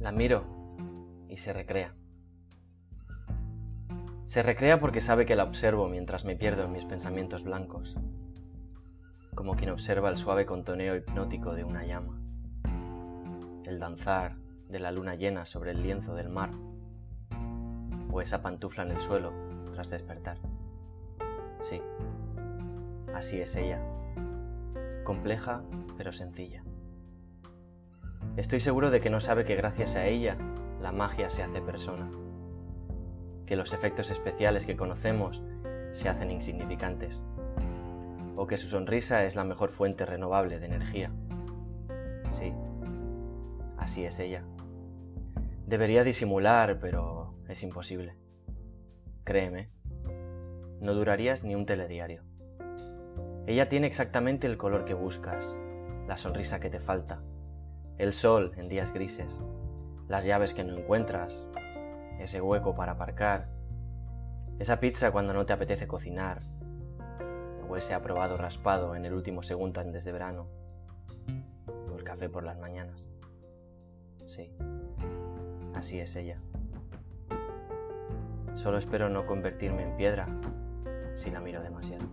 La miro y se recrea. Se recrea porque sabe que la observo mientras me pierdo en mis pensamientos blancos, como quien observa el suave contoneo hipnótico de una llama, el danzar de la luna llena sobre el lienzo del mar, o esa pantufla en el suelo tras despertar. Sí, así es ella, compleja pero sencilla. Estoy seguro de que no sabe que gracias a ella la magia se hace persona, que los efectos especiales que conocemos se hacen insignificantes, o que su sonrisa es la mejor fuente renovable de energía. Sí, así es ella. Debería disimular, pero es imposible. Créeme, no durarías ni un telediario. Ella tiene exactamente el color que buscas, la sonrisa que te falta, el sol en días grises, las llaves que no encuentras, ese hueco para aparcar, esa pizza cuando no te apetece cocinar, o ese aprobado raspado en el último segundo antes de verano, o el café por las mañanas. Sí, así es ella. Solo espero no convertirme en piedra si la miro demasiado.